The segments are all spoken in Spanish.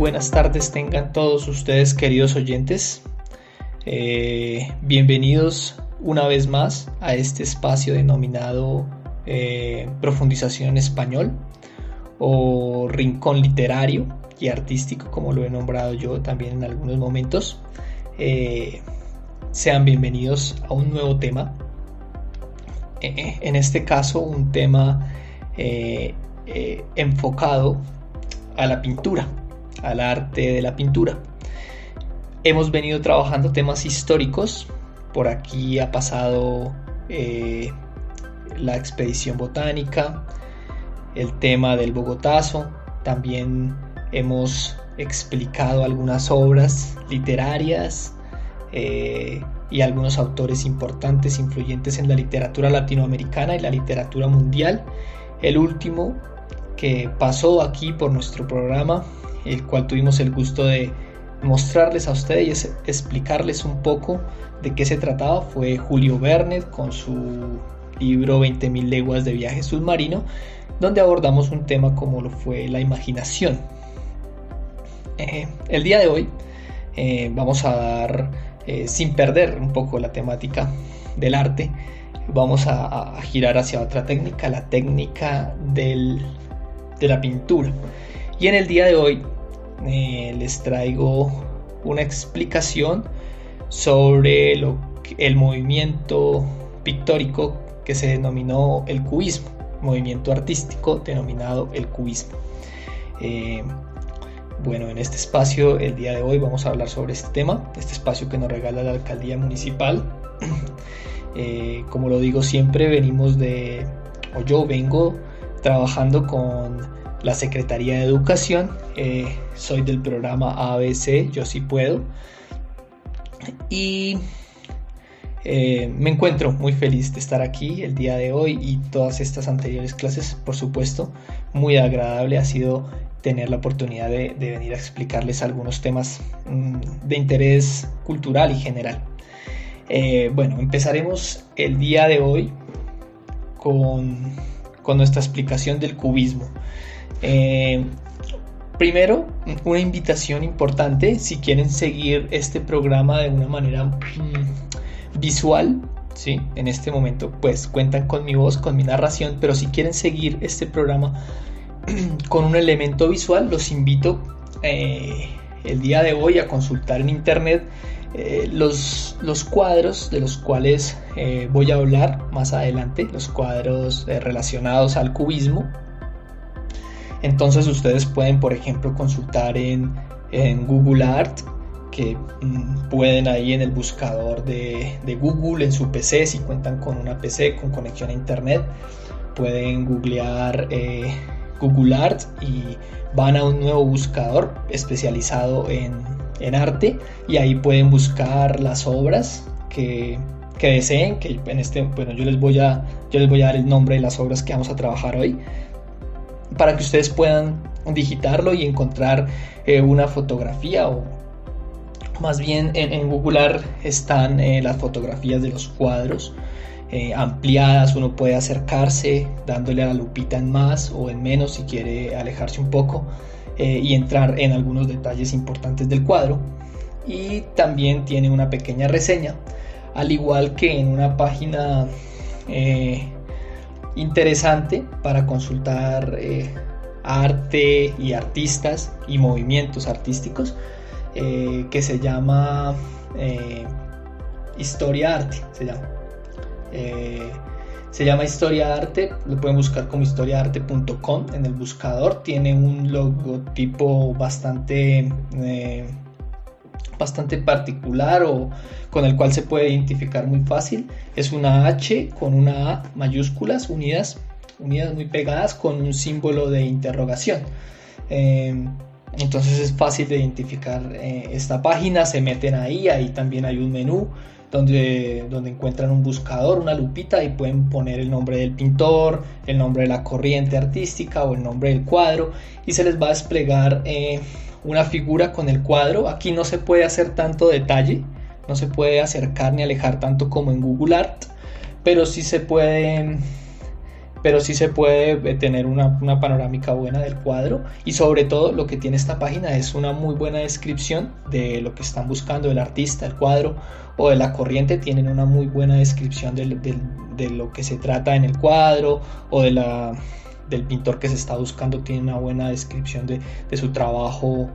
buenas tardes tengan todos ustedes queridos oyentes. Eh, bienvenidos una vez más a este espacio denominado eh, Profundización Español o Rincón Literario y Artístico, como lo he nombrado yo también en algunos momentos. Eh, sean bienvenidos a un nuevo tema. en este caso, un tema enfocado a la pintura, al arte de la pintura. Hemos venido trabajando temas históricos. Por aquí ha pasado eh, la expedición botánica, el tema del Bogotazo. También hemos explicado algunas obras literarias eh, y algunos autores importantes, influyentes en la literatura latinoamericana y la literatura mundial. El último que pasó aquí por nuestro programa, el cual tuvimos el gusto de mostrarles a ustedes y explicarles un poco de qué se trataba, fue Julio Verne con su libro 20.000 leguas de viaje submarino, donde abordamos un tema como lo fue la imaginación. Eh, el día de hoy eh, vamos a dar, eh, sin perder un poco la temática del arte, vamos a girar hacia otra técnica, la técnica del de la pintura. Y en el día de hoy eh, les traigo una explicación sobre lo, el movimiento pictórico que se denominó el cubismo, movimiento artístico denominado el cubismo. Eh, bueno, en este espacio el día de hoy vamos a hablar sobre este tema, este espacio que nos regala la alcaldía municipal. Eh, como lo digo siempre, venimos de, o yo vengo trabajando con la Secretaría de Educación. Eh, soy del programa ABC, yo sí puedo. Y eh, me encuentro muy feliz de estar aquí el día de hoy y todas estas anteriores clases, por supuesto. Muy agradable ha sido tener la oportunidad de, venir a explicarles algunos temas mm, de interés cultural y general. Eh, bueno, empezaremos el día de hoy con con nuestra explicación del cubismo. Eh, primero, una invitación importante, si quieren seguir este programa de una manera mm, visual, ¿sí? en este momento pues cuentan con mi voz, con mi narración, pero si quieren seguir este programa con un elemento visual, los invito eh, el día de hoy a consultar en internet eh, los, los, cuadros de los cuales voy a hablar más adelante, los cuadros relacionados al cubismo. Entonces ustedes pueden, por ejemplo, consultar en, en Google Art, que mm, pueden ahí en el buscador de, de, Google, en su PC, si cuentan con una PC con conexión a Internet, pueden googlear Google Art y van a un nuevo buscador especializado en en arte y ahí pueden buscar las obras que, deseen, que en este, bueno, yo les voy a, yo les voy a dar el nombre de las obras que vamos a trabajar hoy para que ustedes puedan digitarlo y encontrar eh, una fotografía o más bien en, Google están eh, las fotografías de los cuadros eh, ampliadas, uno puede acercarse dándole a la lupita en más o en menos si quiere alejarse un poco y entrar en algunos detalles importantes del cuadro. Y también tiene una pequeña reseña, al igual que en una página interesante para consultar eh, arte y artistas y movimientos artísticos que se llama Historia Arte. Se llama. Se llama Historia Arte, lo pueden buscar como historiaarte.com en el buscador. Tiene un logotipo bastante, eh, bastante particular o con el cual se puede identificar muy fácil. Es una H con una A mayúsculas unidas, unidas muy pegadas con un símbolo de interrogación. Eh, entonces es fácil de identificar eh, esta página, se meten ahí, ahí también hay un menú donde, donde encuentran un buscador, una lupita y pueden poner el nombre del pintor, el nombre de la corriente artística o el nombre del cuadro y se les va a desplegar eh, una figura con el cuadro. Aquí no se puede hacer tanto detalle, no se puede acercar ni alejar tanto como en Google Art, pero sí se puede pero sí se puede eh, tener una, panorámica buena del cuadro y sobre todo lo que tiene esta página es una muy buena descripción de lo que están buscando el artista, el cuadro o de la corriente, tienen una muy buena descripción de, lo que se trata en el cuadro o de la, del pintor que se está buscando, tiene una buena descripción de, su trabajo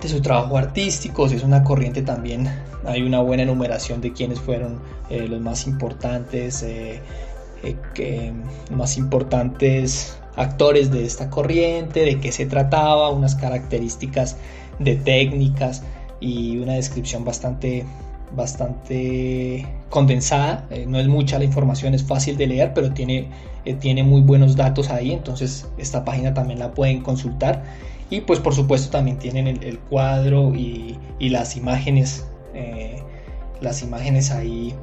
de su trabajo artístico, si es una corriente también hay una buena enumeración de quiénes fueron eh, los más importantes eh, eh, que, más importantes actores de esta corriente, de qué se trataba, unas características de técnicas y una descripción bastante bastante condensada, no es mucha la información, es fácil de leer, pero tiene, eh, tiene muy buenos datos ahí, entonces esta página también la pueden consultar y pues por supuesto también tienen el, cuadro y, las imágenes, las imágenes ahí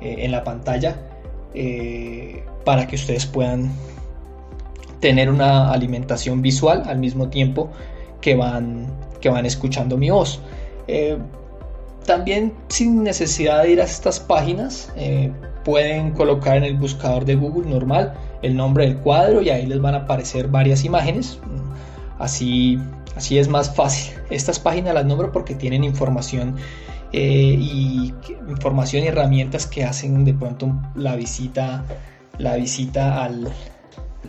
en la pantalla eh, para que ustedes puedan tener una alimentación visual al mismo tiempo que van, que van escuchando mi voz. También sin necesidad de ir a estas páginas, eh, pueden colocar en el buscador de Google normal el nombre del cuadro y ahí les van a aparecer varias imágenes. Así, así es más fácil. Estas páginas las nombro porque tienen información eh, y información y herramientas que hacen de pronto la visita, la visita al,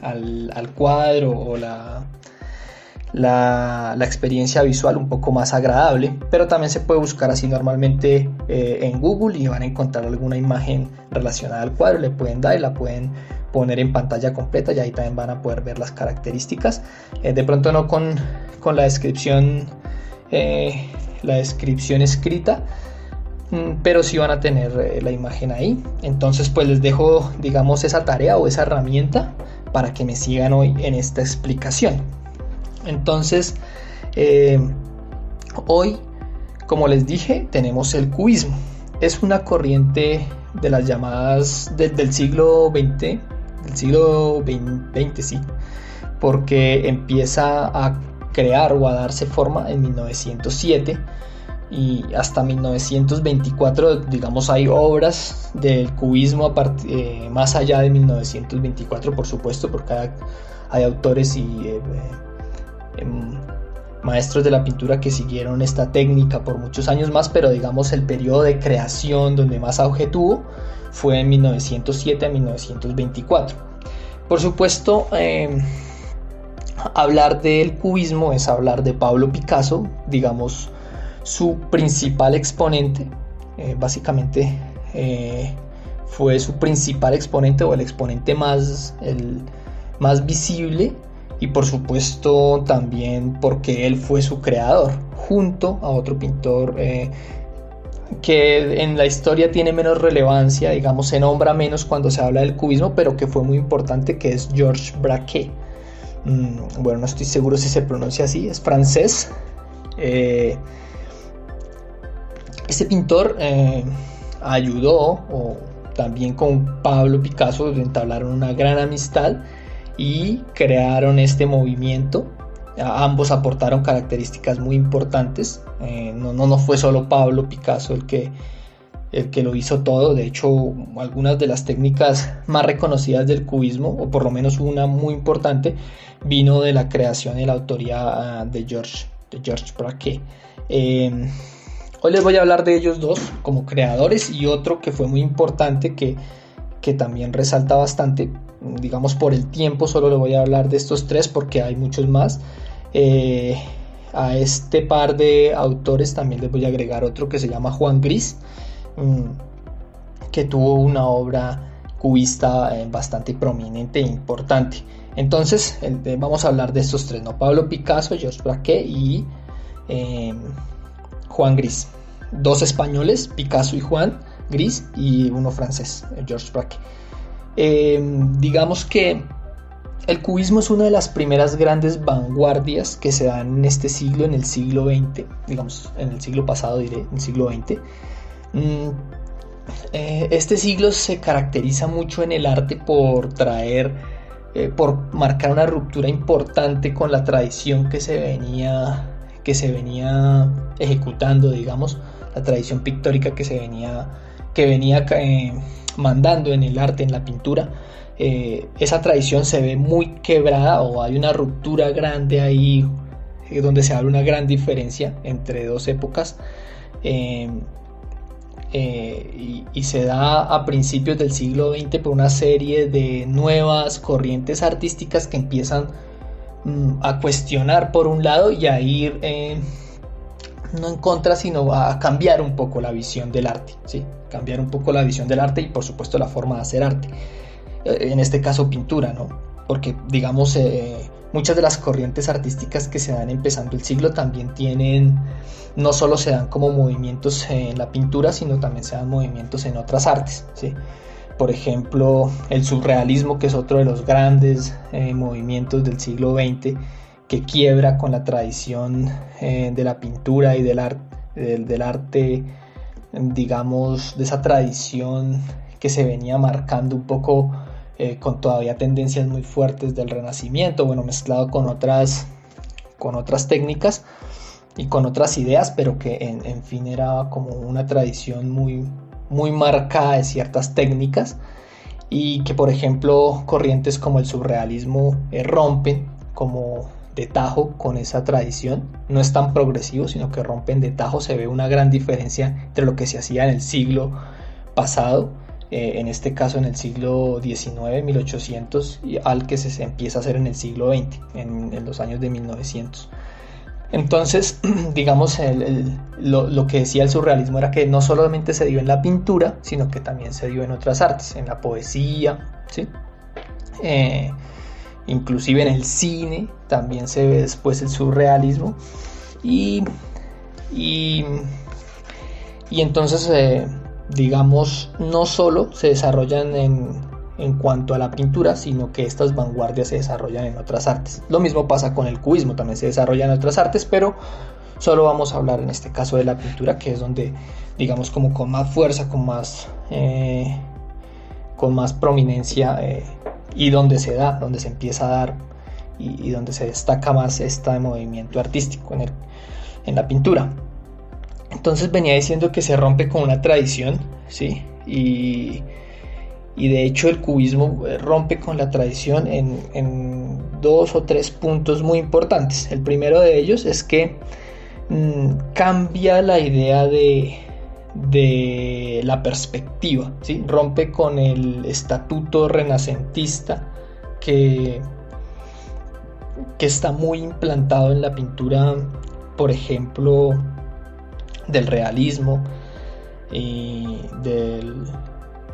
al, cuadro o la, la, experiencia visual un poco más agradable, pero también se puede buscar así normalmente eh, en Google y van a encontrar alguna imagen relacionada al cuadro, le pueden dar y la pueden poner en pantalla completa y ahí también van a poder ver las características, eh, de pronto no con, con la descripción la descripción escrita, mm, pero sí van a tener eh, la imagen ahí. Entonces pues les dejo digamos esa tarea o esa herramienta para que me sigan hoy en esta explicación. Entonces eh, hoy como les dije tenemos el cubismo. Es una corriente de las llamadas del siglo XX, del siglo XX sí, porque empieza a crear o a darse forma en 1907 y hasta 1924 digamos hay obras del cubismo eh, más allá de 1924 por supuesto porque hay, autores y eh, em, maestros de la pintura que siguieron esta técnica por muchos años más pero digamos el periodo de creación donde más auge tuvo fue en 1907 a 1924 por supuesto em, hablar del cubismo es hablar de Pablo Picasso, digamos su principal exponente, eh, básicamente eh, fue su principal exponente o el exponente más, el, más visible y por supuesto también porque él fue su creador, junto a otro pintor eh, que en la historia tiene menos relevancia, digamos, se nombra menos cuando se habla del cubismo, pero que fue muy importante, que es Georges Braquet. Mm, bueno, no estoy seguro si se pronuncia así, es francés. Eh, este pintor eh, ayudó, o también con Pablo Picasso, entablaron una gran amistad y crearon este movimiento. ambos aportaron características muy importantes. Eh, no, no, no fue solo Pablo Picasso el que el que lo hizo todo. De hecho, algunas de las técnicas más reconocidas del cubismo, o por lo menos una muy importante, vino de la creación y la autoría ah, de George, de George Braque. Em, hoy les voy a hablar de ellos dos como creadores y otro que fue muy importante que, que también resalta bastante, digamos por el tiempo, solo le voy a hablar de estos tres porque hay muchos más. Eh, a este par de autores también les voy a agregar otro que se llama Juan Gris. Mm, que tuvo una obra cubista eh, bastante prominente e importante. Entonces, vamos a hablar de estos tres, ¿no? Pablo Picasso, Georges Braque y em, Juan Gris. Dos españoles, Picasso y Juan Gris, y uno francés, Georges Braque. Em, digamos que el cubismo es una de las primeras grandes vanguardias que se dan en este siglo, en el siglo XX, digamos, en el siglo pasado diré, en el siglo XX. Mm, eh, este siglo se caracteriza mucho en el arte por traer, eh, por marcar una ruptura importante con la tradición que se venía, que se venía ejecutando, digamos, la tradición pictórica que se venía, que venía eh, mandando en el arte, en la pintura. eh, esa tradición se ve muy quebrada o hay una ruptura grande ahí eh, donde se abre una gran diferencia entre dos épocas. y, se da a principios del siglo XX por una serie de nuevas corrientes artísticas que empiezan mm, a cuestionar por un lado y a ir no en contra, sino a cambiar un poco la visión del arte, ¿sí? Cambiar un poco la visión del arte y por supuesto la forma de hacer arte. Eh, en este caso pintura, ¿no? Porque digamos, eh, muchas de las corrientes artísticas que se dan empezando el siglo también tienen, no solo se dan como movimientos en la pintura, sino también se dan movimientos en otras artes, ¿sí? Por ejemplo, el surrealismo, que es otro de los grandes eh, movimientos del siglo XX, que quiebra con la tradición de la pintura y del, arte, digamos, de esa tradición que se venía marcando un poco eh, con todavía tendencias muy fuertes del renacimiento, bueno, mezclado con otras, con otras técnicas y con otras ideas, pero que en, fin era como una tradición muy, muy marcada de ciertas técnicas y que por ejemplo corrientes como el surrealismo eh, rompen como de tajo con esa tradición. No es tan progresivo, sino que rompen de tajo. Se ve una gran diferencia entre lo que se hacía en el siglo pasado, eh, en este caso en el siglo XIX, 1800, y al que se empieza a hacer en el siglo XX, en, los años de 1900. Entonces, digamos, lo, que decía el surrealismo era que no solamente se dio en la pintura, sino que también se dio en otras artes, en la poesía, ¿sí? Eh, inclusive en el cine también se ve después el surrealismo y, y, entonces eh, digamos no solo se desarrollan en, cuanto a la pintura, sino que estas vanguardias se desarrollan en otras artes. Lo mismo pasa con el cubismo, también se desarrolla en otras artes, pero solo vamos a hablar en este caso de la pintura, que es donde, digamos, como con más fuerza, con más, eh, con más prominencia, eh, y donde se da, donde se empieza a dar y, donde se destaca más este movimiento artístico en, en la pintura. Entonces venía diciendo que se rompe con una tradición, ¿sí? Y, y de hecho el cubismo eh, rompe con la tradición en, en, dos o tres puntos muy importantes. El primero de ellos es que mm, cambia la idea de, de la perspectiva, ¿sí? rompe con el estatuto renacentista que, que está muy implantado en la pintura, por ejemplo, del realismo y del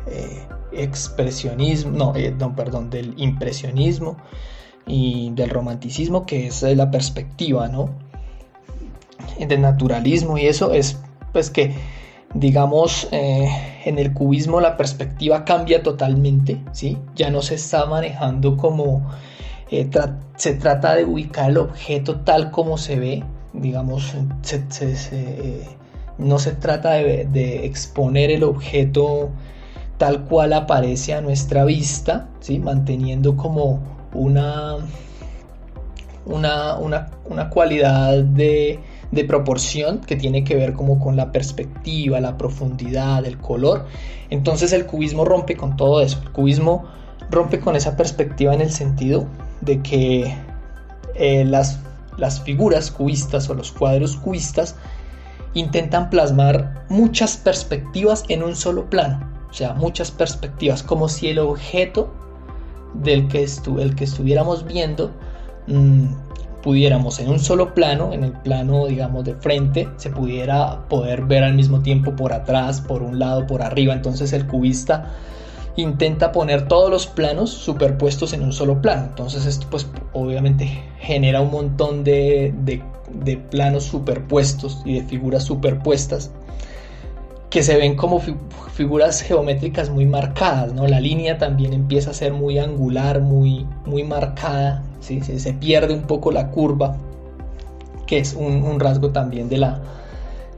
eh, expresionismo, no, eh, no, perdón, del impresionismo y del romanticismo, que es la perspectiva, ¿no? Del naturalismo y eso es, pues que digamos, eh, en el cubismo la perspectiva cambia totalmente, ¿sí? Ya no se está manejando como eh, se trata de ubicar el objeto tal como se ve, digamos, no se trata de, exponer el objeto tal cual aparece a nuestra vista, ¿sí? Manteniendo como una, una, una cualidad de de proporción que tiene que ver como con la perspectiva, la profundidad, el color. Entonces el cubismo rompe con todo eso. El cubismo rompe con esa perspectiva en el sentido de que eh, las, las figuras cubistas o los cuadros cubistas intentan plasmar muchas perspectivas en un solo plano. O sea, muchas perspectivas, como si el objeto del que, el que estuviéramos viendo mm, pudiéramos en un solo plano, en el plano digamos de frente, se pudiera poder ver al mismo tiempo por atrás, por un lado, por arriba. Entonces el cubista intenta poner todos los planos superpuestos en un solo plano. Entonces esto pues obviamente genera un montón de, de planos superpuestos y de figuras superpuestas que se ven como figuras geométricas muy marcadas, ¿no? La línea también empieza a ser muy angular, muy, muy marcada, ¿sí? se, pierde un poco la curva, que es un, rasgo también de la,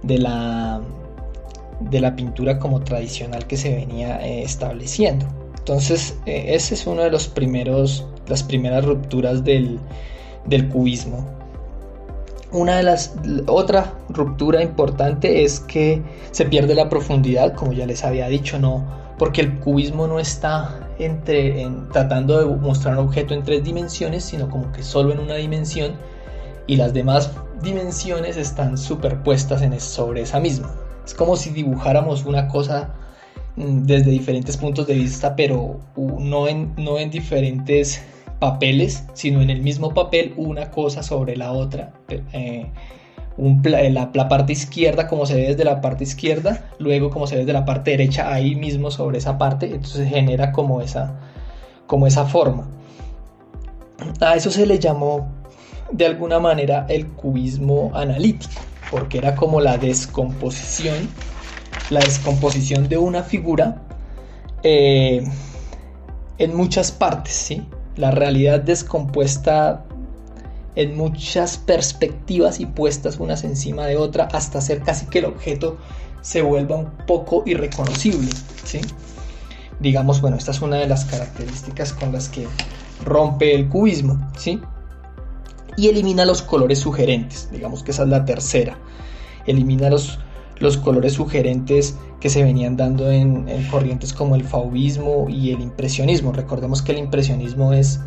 de la, de la pintura como tradicional que se venía eh, estableciendo. Entonces, eh, ese es uno de los primeros, las primeras rupturas del, del cubismo una de las otra ruptura importante es que se pierde la profundidad, como ya les había dicho, no, porque el cubismo no está entre, tratando de mostrar un objeto en tres dimensiones, sino como que solo en una dimensión y las demás dimensiones están superpuestas en, sobre esa misma. Es como si dibujáramos una cosa mm, desde diferentes puntos de vista, pero no en, no en diferentes papeles, sino en el mismo papel una cosa sobre la otra. Eh, la, la, parte izquierda como se ve desde la parte izquierda, luego como se ve desde la parte derecha ahí mismo sobre esa parte, entonces genera como esa, como esa forma. A eso se le llamó de alguna manera el cubismo analítico, porque era como la descomposición, la descomposición de una figura eh, en muchas partes, ¿sí? La realidad descompuesta en muchas perspectivas y puestas unas encima de otra hasta hacer casi que el objeto se vuelva un poco irreconocible, ¿sí? Digamos, bueno, esta es una de las características con las que rompe el cubismo, ¿sí? Y elimina los colores sugerentes, digamos que esa es la tercera. Elimina los, los colores sugerentes que se venían dando en, en corrientes como el fauvismo y el impresionismo. Recordemos que el impresionismo es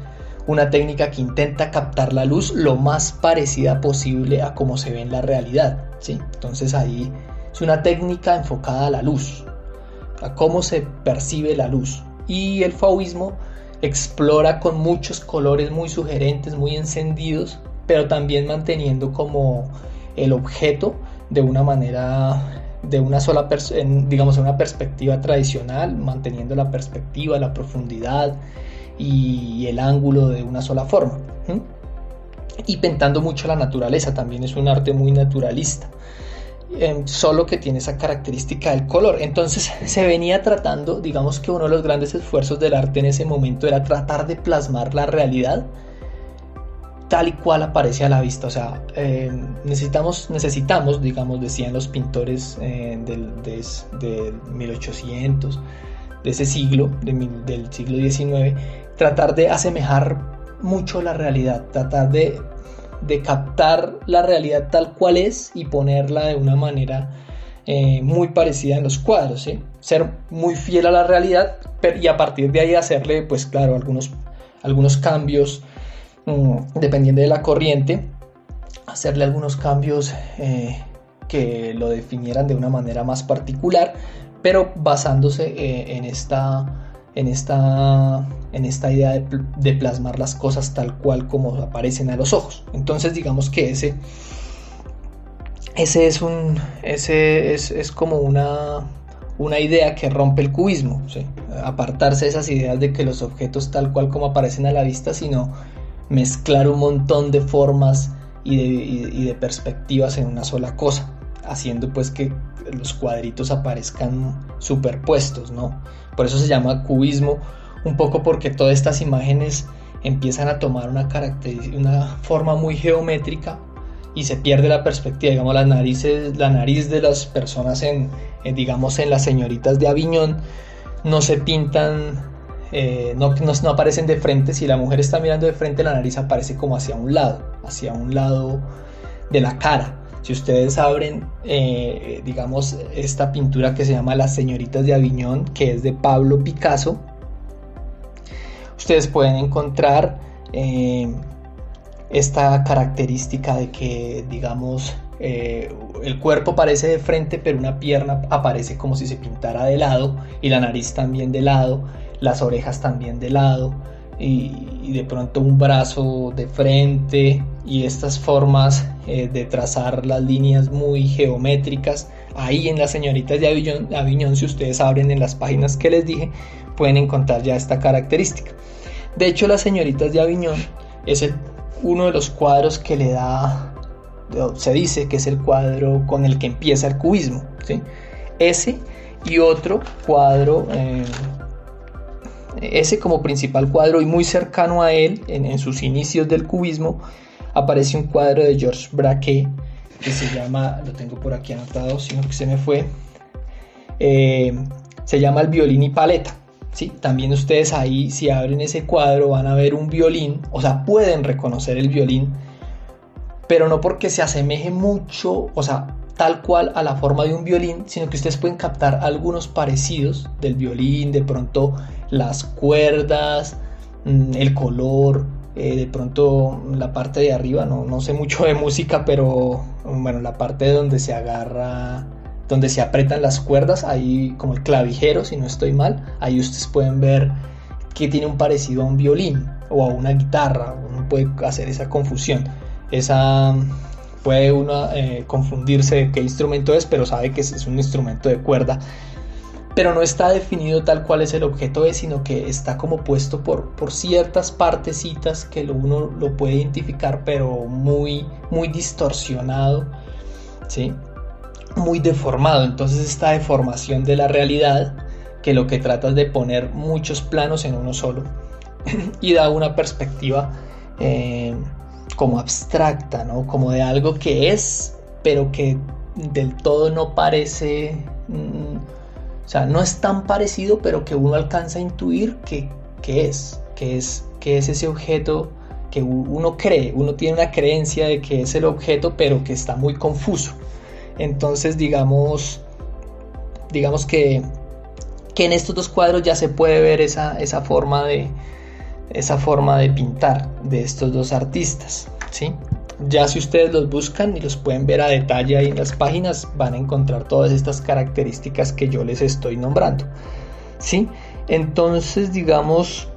una técnica que intenta captar la luz lo más parecida posible a como se ve en la realidad. ¿sí? Entonces ahí es una técnica enfocada a la luz, a cómo se percibe la luz. Y el fauvismo explora con muchos colores muy sugerentes, muy encendidos, pero también manteniendo como el objeto de una manera de una sola digamos una perspectiva tradicional manteniendo la perspectiva la profundidad y el ángulo de una sola forma. Y pintando mucho la naturaleza, también es un arte muy naturalista. Em, solo que tiene esa característica del color. Entonces se venía tratando, digamos que uno de los grandes esfuerzos del arte en ese momento era tratar de plasmar la realidad tal y cual aparece a la vista. O sea, em, necesitamos, necesitamos, digamos, decían los pintores eh, del, 1800, de ese siglo, del siglo XIX, tratar de asemejar mucho la realidad, tratar de, captar la realidad tal cual es y ponerla de una manera eh, muy parecida en los cuadros, ser muy fiel a la realidad y a partir de ahí hacerle, pues claro, algunos, algunos cambios dependiendo de la corriente, hacerle algunos cambios eh, que lo definieran de una manera más particular, pero basándose eh, en esta en esta, en esta idea de, plasmar las cosas tal cual como aparecen a los ojos. Entonces digamos que ese, ese es un ese es, como una, una idea que rompe el cubismo, apartarse de esas ideas de que los objetos tal cual como aparecen a la vista, sino mezclar un montón de formas y de, y de perspectivas en una sola cosa, haciendo pues que los cuadritos aparezcan superpuestos, ¿no? Por eso se llama cubismo, un poco porque todas estas imágenes empiezan a tomar una, una forma muy geométrica y se pierde la perspectiva, digamos, las narices, la nariz de las personas en, digamos, en las señoritas de Aviñón no se pintan, eh, no, no, aparecen de frente, si la mujer está mirando de frente, la nariz aparece como hacia un lado, hacia un lado de la cara. Si ustedes abren, eh, digamos, esta pintura que se llama Las Señoritas de Aviñón, que es de Pablo Picasso, ustedes pueden encontrar eh, esta característica de que, digamos, el cuerpo parece de frente, pero una pierna aparece como si se pintara de lado, y la nariz también de lado, las orejas también de lado, y de pronto un brazo de frente, y estas formas eh, de trazar las líneas muy geométricas. Ahí en las señoritas de Aviñón, si ustedes abren en las páginas que les dije, pueden encontrar ya esta característica. De hecho, las señoritas de Aviñón es uno de los cuadros que le da, se dice que es el cuadro con el que empieza el cubismo. ¿sí? Ese y otro cuadro, eh, ese como principal cuadro y muy cercano a él en, sus inicios del cubismo, aparece un cuadro de Georges Braque que se llama, lo tengo por aquí anotado, sino que se me fue, eh, se llama el violín y paleta. ¿sí? También ustedes ahí, si abren ese cuadro, van a ver un violín, o sea, pueden reconocer el violín, pero no porque se asemeje mucho, o sea, tal cual a la forma de un violín, sino que ustedes pueden captar algunos parecidos del violín, de pronto las cuerdas, mm, el color, eh, de pronto la parte de arriba, no, no sé mucho de música, pero bueno, la parte donde se agarra, donde se apretan las cuerdas, ahí como el clavijero, si no estoy mal, ahí ustedes pueden ver que tiene un parecido a un violín o a una guitarra, uno puede hacer esa confusión, esa puede uno eh, confundirse de qué instrumento es, pero sabe que es un instrumento de cuerda pero no está definido tal cual es el objeto es, sino que está como puesto por, por ciertas partecitas que uno lo puede identificar, pero muy, muy distorsionado, ¿sí? muy deformado. Entonces esta deformación de la realidad, que lo que trata es de poner muchos planos en uno solo, y da una perspectiva eh, como abstracta, ¿no? como de algo que es, pero que del todo no parece... Mm, o sea, no es tan parecido, pero que uno alcanza a intuir que, es, que es, que es ese objeto que uno cree, uno tiene una creencia de que es el objeto, pero que está muy confuso. Entonces, digamos, digamos que, que en estos dos cuadros ya se puede ver esa, esa, forma de, esa forma de pintar de estos dos artistas, ¿sí? Ya si ustedes los buscan y los pueden ver a detalle ahí en las páginas, van a encontrar todas estas características que yo les estoy nombrando. ¿sí? Entonces, digamos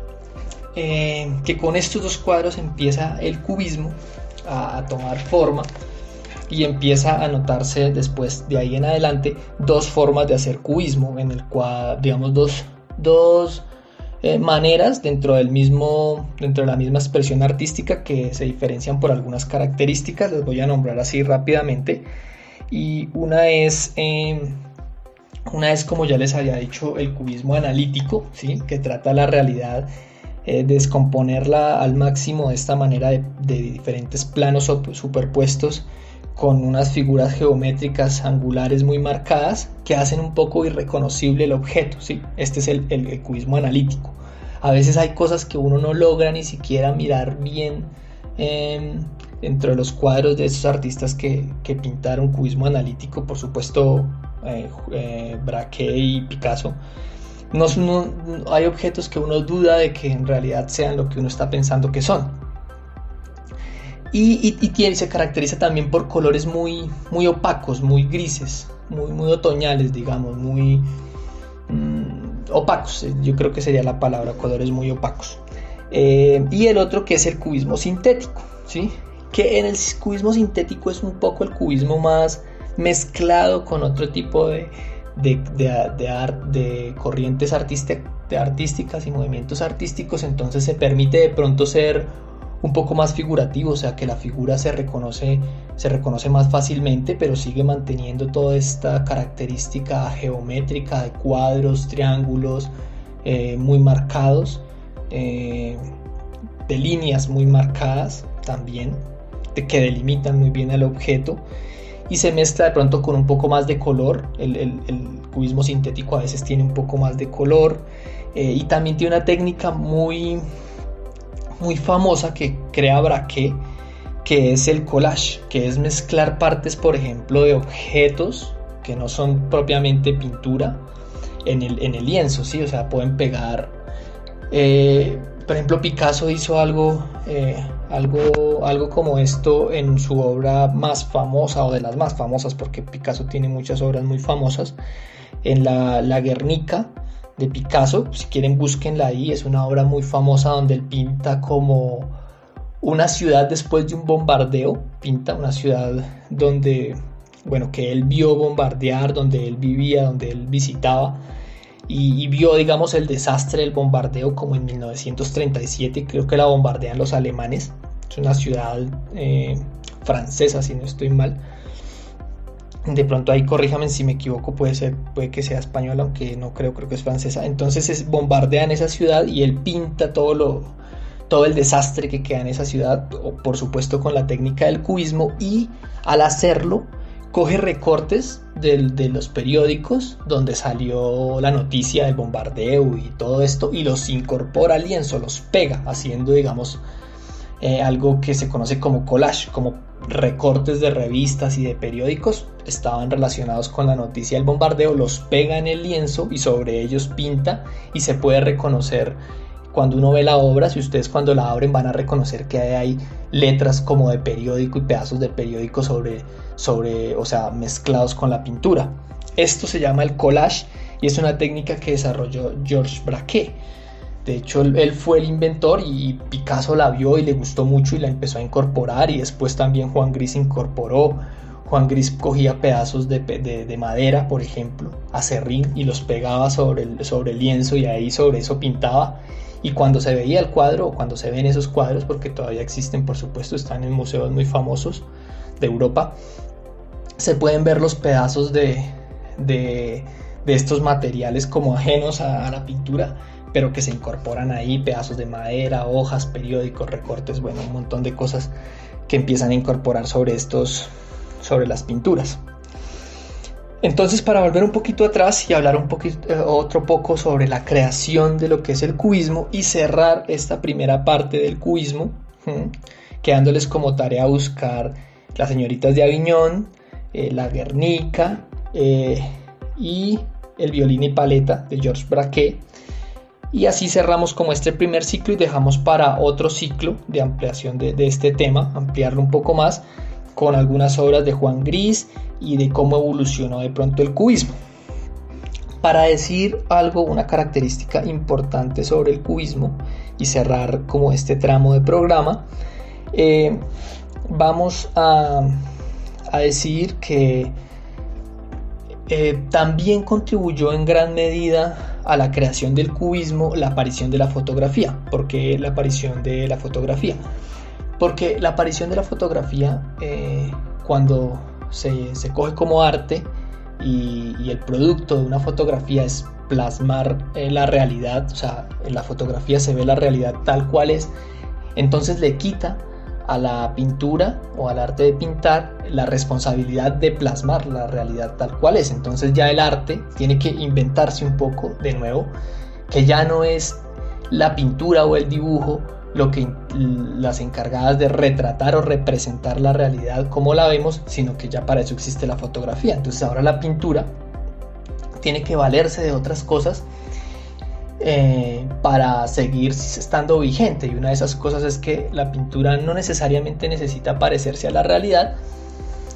eh, que con estos dos cuadros empieza el cubismo a, tomar forma y empieza a notarse después de ahí en adelante dos formas de hacer cubismo, en el cual, digamos, dos, dos eh, maneras dentro del mismo dentro de la misma expresión artística que se diferencian por algunas características les voy a nombrar así rápidamente y una es em, una es como ya les había dicho el cubismo analítico ¿sí? que trata la realidad eh, descomponerla al máximo de esta manera de diferentes planos superpuestos con unas figuras geométricas angulares muy marcadas que hacen un poco irreconocible el objeto. ¿sí? Este es el, cubismo analítico. A veces hay cosas que uno no logra ni siquiera mirar bien em, dentro de los cuadros de esos artistas que, pintaron cubismo analítico, por supuesto eh, eh, Braque y Picasso. no, hay objetos que uno duda de que en realidad sean lo que uno está pensando que son. Y, tiene, se caracteriza también por colores muy, muy opacos, muy grises, muy, muy otoñales, digamos, muy mm, opacos, eh, yo creo que sería la palabra, colores muy opacos. Eh, y el otro que es el cubismo sintético, ¿sí? que en el cubismo sintético es un poco el cubismo más mezclado con otro tipo de, de, de, de corrientes artísticas y movimientos artísticos, entonces se permite de pronto ser un poco más figurativo, o sea que la figura se reconoce, se reconoce más fácilmente, pero sigue manteniendo toda esta característica geométrica de cuadros, triángulos eh, muy marcados, eh, de líneas muy marcadas también, que delimitan muy bien el objeto y se mezcla de pronto con un poco más de color. El, cubismo sintético a veces tiene un poco más de color eh, y también tiene una técnica muy muy famosa que crea Braque, que es el collage, que es mezclar partes, por ejemplo, de objetos que no son propiamente pintura en el, en el lienzo, ¿sí? O sea, pueden pegar. Eh, por ejemplo, Picasso hizo algo, eh, algo, algo como esto en su obra más famosa o de las más famosas, porque Picasso tiene muchas obras muy famosas, en la, la Guernica de Picasso, si quieren búsquenla ahí, es una obra muy famosa donde él pinta como una ciudad después de un bombardeo, pinta una ciudad donde, bueno, que él vio bombardear, donde él vivía, donde él visitaba y, vio, digamos, el desastre del bombardeo como en 1937, creo que la bombardean los alemanes, es una ciudad eh, francesa, si no estoy mal de pronto ahí corríjame si me equivoco, puede ser, puede que sea española, aunque no creo, creo que es francesa. Entonces es, bombardean esa ciudad y él pinta todo lo, todo el desastre que queda en esa ciudad, por supuesto con la técnica del cubismo, y al hacerlo coge recortes de los periódicos donde salió la noticia del bombardeo y todo esto y los incorpora al lienzo, los pega, haciendo digamos eh, algo que se conoce como collage, como recortes de revistas y de periódicos estaban relacionados con la noticia del bombardeo, los pega en el lienzo y sobre ellos pinta y se puede reconocer cuando uno ve la obra, si ustedes cuando la abren van a reconocer que hay letras como de periódico y pedazos de periódico sobre, sobre, o sea, mezclados con la pintura. Esto se llama el collage y es una técnica que desarrolló Georges Braquet. De hecho, él, fue el inventor y Picasso la vio y le gustó mucho y la empezó a incorporar y después también Juan Gris incorporó. Juan Gris cogía pedazos de, madera, por ejemplo, acerrín y los pegaba sobre el, lienzo y ahí sobre eso pintaba. Y cuando se veía el cuadro, o cuando se ven esos cuadros, porque todavía existen, por supuesto, están en museos muy famosos de Europa, se pueden ver los pedazos de, estos materiales como ajenos a, la pintura, pero que se incorporan ahí, pedazos de madera, hojas, periódicos, recortes, bueno, un montón de cosas que empiezan a incorporar sobre estos, sobre las pinturas. Entonces, para volver un poquito atrás y hablar un poquito, eh, otro poco sobre la creación de lo que es el cubismo y cerrar esta primera parte del cubismo, quedándoles como tarea buscar las señoritas de Aviñón, eh, la Guernica eh, y el violín y paleta de Georges Braquet. Y así cerramos como este primer ciclo y dejamos para otro ciclo de ampliación de, este tema, ampliarlo un poco más con algunas obras de Juan Gris y de cómo evolucionó de pronto el cubismo. Para decir algo, una característica importante sobre el cubismo y cerrar como este tramo de programa, eh, vamos a, decir que eh, también contribuyó en gran medida a la creación del cubismo la aparición de la fotografía. ¿Por qué la aparición de la fotografía? Porque la aparición de la fotografía, eh, cuando se, coge como arte y, el producto de una fotografía es plasmar eh, la realidad, o sea, en la fotografía se ve la realidad tal cual es, entonces le quita a la pintura o al arte de pintar la responsabilidad de plasmar la realidad tal cual es. Entonces ya el arte tiene que inventarse un poco de nuevo, que ya no es la pintura o el dibujo lo que las encargadas de retratar o representar la realidad como la vemos, sino que ya para eso existe la fotografía. Entonces ahora la pintura tiene que valerse de otras cosas eh, para seguir estando vigente. Y una de esas cosas es que la pintura no necesariamente necesita parecerse a la realidad,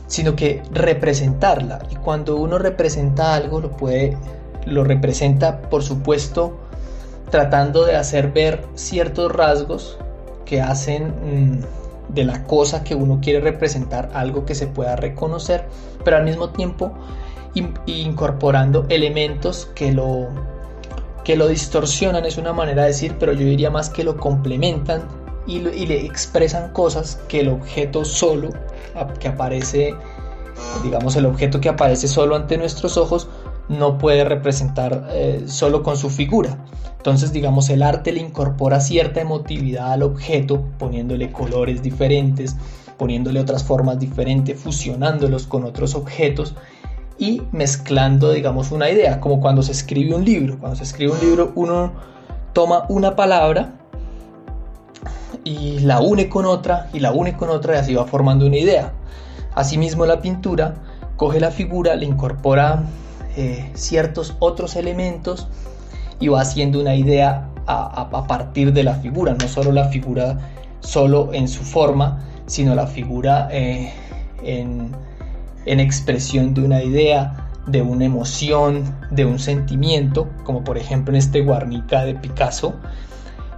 sino que representarla. Y cuando uno representa algo, lo puede, lo representa, por supuesto, tratando de hacer ver ciertos rasgos que hacen mm, de la cosa que uno quiere representar algo que se pueda reconocer, pero al mismo tiempo incorporando elementos que lo, que lo distorsionan, es una manera de decir, pero yo diría más que lo complementan y, le expresan cosas que el objeto solo, que aparece, digamos, el objeto que aparece solo ante nuestros ojos, no puede representar eh, solo con su figura. Entonces, digamos, el arte le incorpora cierta emotividad al objeto, poniéndole colores diferentes, poniéndole otras formas diferentes, fusionándolos con otros objetos y mezclando, digamos, una idea, como cuando se escribe un libro. Cuando se escribe un libro, uno toma una palabra y la une con otra y la une con otra y así va formando una idea. Asimismo, la pintura coge la figura, le incorpora eh, ciertos otros elementos y va haciendo una idea a, partir de la figura, no solo la figura solo en su forma, sino la figura eh, en, expresión de una idea, de una emoción, de un sentimiento, como por ejemplo en este Guarnica de Picasso,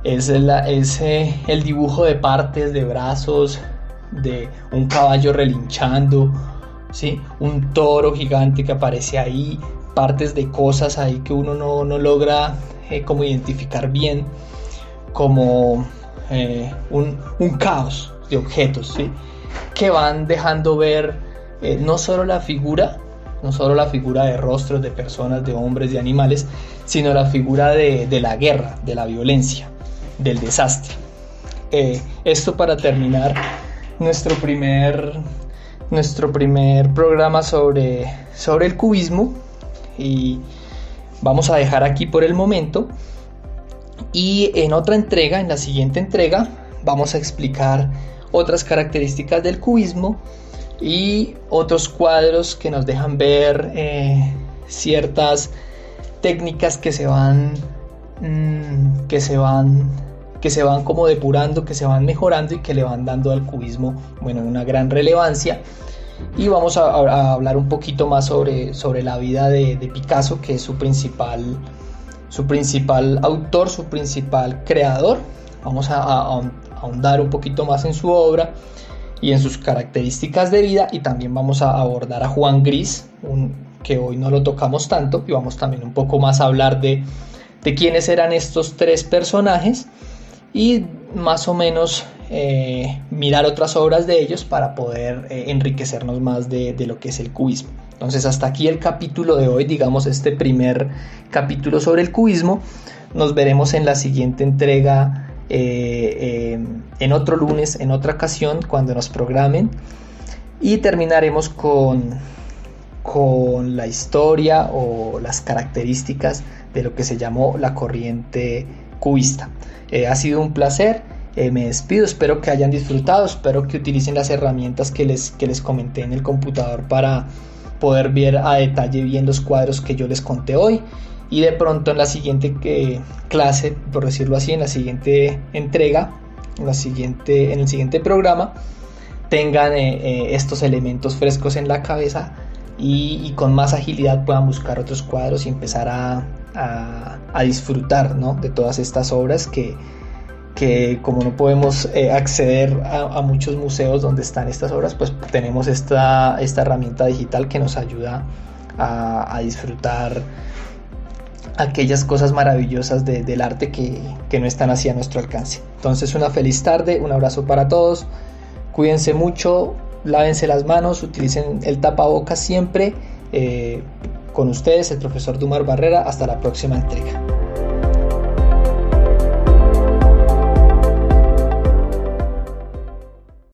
es, es eh, el dibujo de partes, de brazos, de un caballo relinchando, un toro gigante que aparece ahí, partes de cosas ahí que uno no, logra eh, como identificar bien, como eh, un, caos de objetos, que van dejando ver eh, no solo la figura, no solo la figura de rostros de personas, de hombres, de animales, sino la figura de, de la guerra, de la violencia, del desastre. esto para terminar nuestro primer nuestro primer programa sobre, sobre el cubismo. Y vamos a dejar aquí por el momento. Y en otra entrega, en la siguiente entrega, vamos a explicar otras características del cubismo y otros cuadros que nos dejan ver eh, ciertas técnicas que se van mm, que se van que se van como depurando, que se van mejorando y que le van dando al cubismo bueno, una gran relevancia. Y vamos a, hablar un poquito más sobre, sobre la vida de, Picasso, que es su principal, su principal autor, su principal creador. Vamos a, ahondar un poquito más en su obra y en sus características de vida y también vamos a abordar a Juan Gris, que hoy no lo tocamos tanto y vamos también un poco más a hablar de, de quiénes eran estos tres personajes y más o menos eh, mirar otras obras de ellos para poder eh, enriquecernos más de, lo que es el cubismo. Entonces hasta aquí el capítulo de hoy, digamos este primer capítulo sobre el cubismo. Nos veremos en la siguiente entrega eh, en otro lunes, en otra ocasión, cuando nos programen. Y terminaremos con, con la historia o las características de lo que se llamó la corriente cubista. Eh, ha sido un placer. Eh, me despido, espero que hayan disfrutado, espero que utilicen las herramientas que les, que les comenté en el computador para poder ver a detalle bien los cuadros que yo les conté hoy y de pronto en la siguiente eh, clase, por decirlo así, en la siguiente entrega, en, la siguiente, en el siguiente programa, tengan estos elementos frescos en la cabeza y, con más agilidad puedan buscar otros cuadros y empezar a, a, disfrutar de todas estas obras que, que como no podemos eh, acceder a, muchos museos donde están estas obras, pues tenemos esta, esta herramienta digital que nos ayuda a, disfrutar aquellas cosas maravillosas del arte que, que, no están así a nuestro alcance. Entonces una feliz tarde, un abrazo para todos, cuídense mucho, lávense las manos, utilicen el tapabocas siempre. Eh, con ustedes, el profesor Dumar Barrera. Hasta la próxima entrega.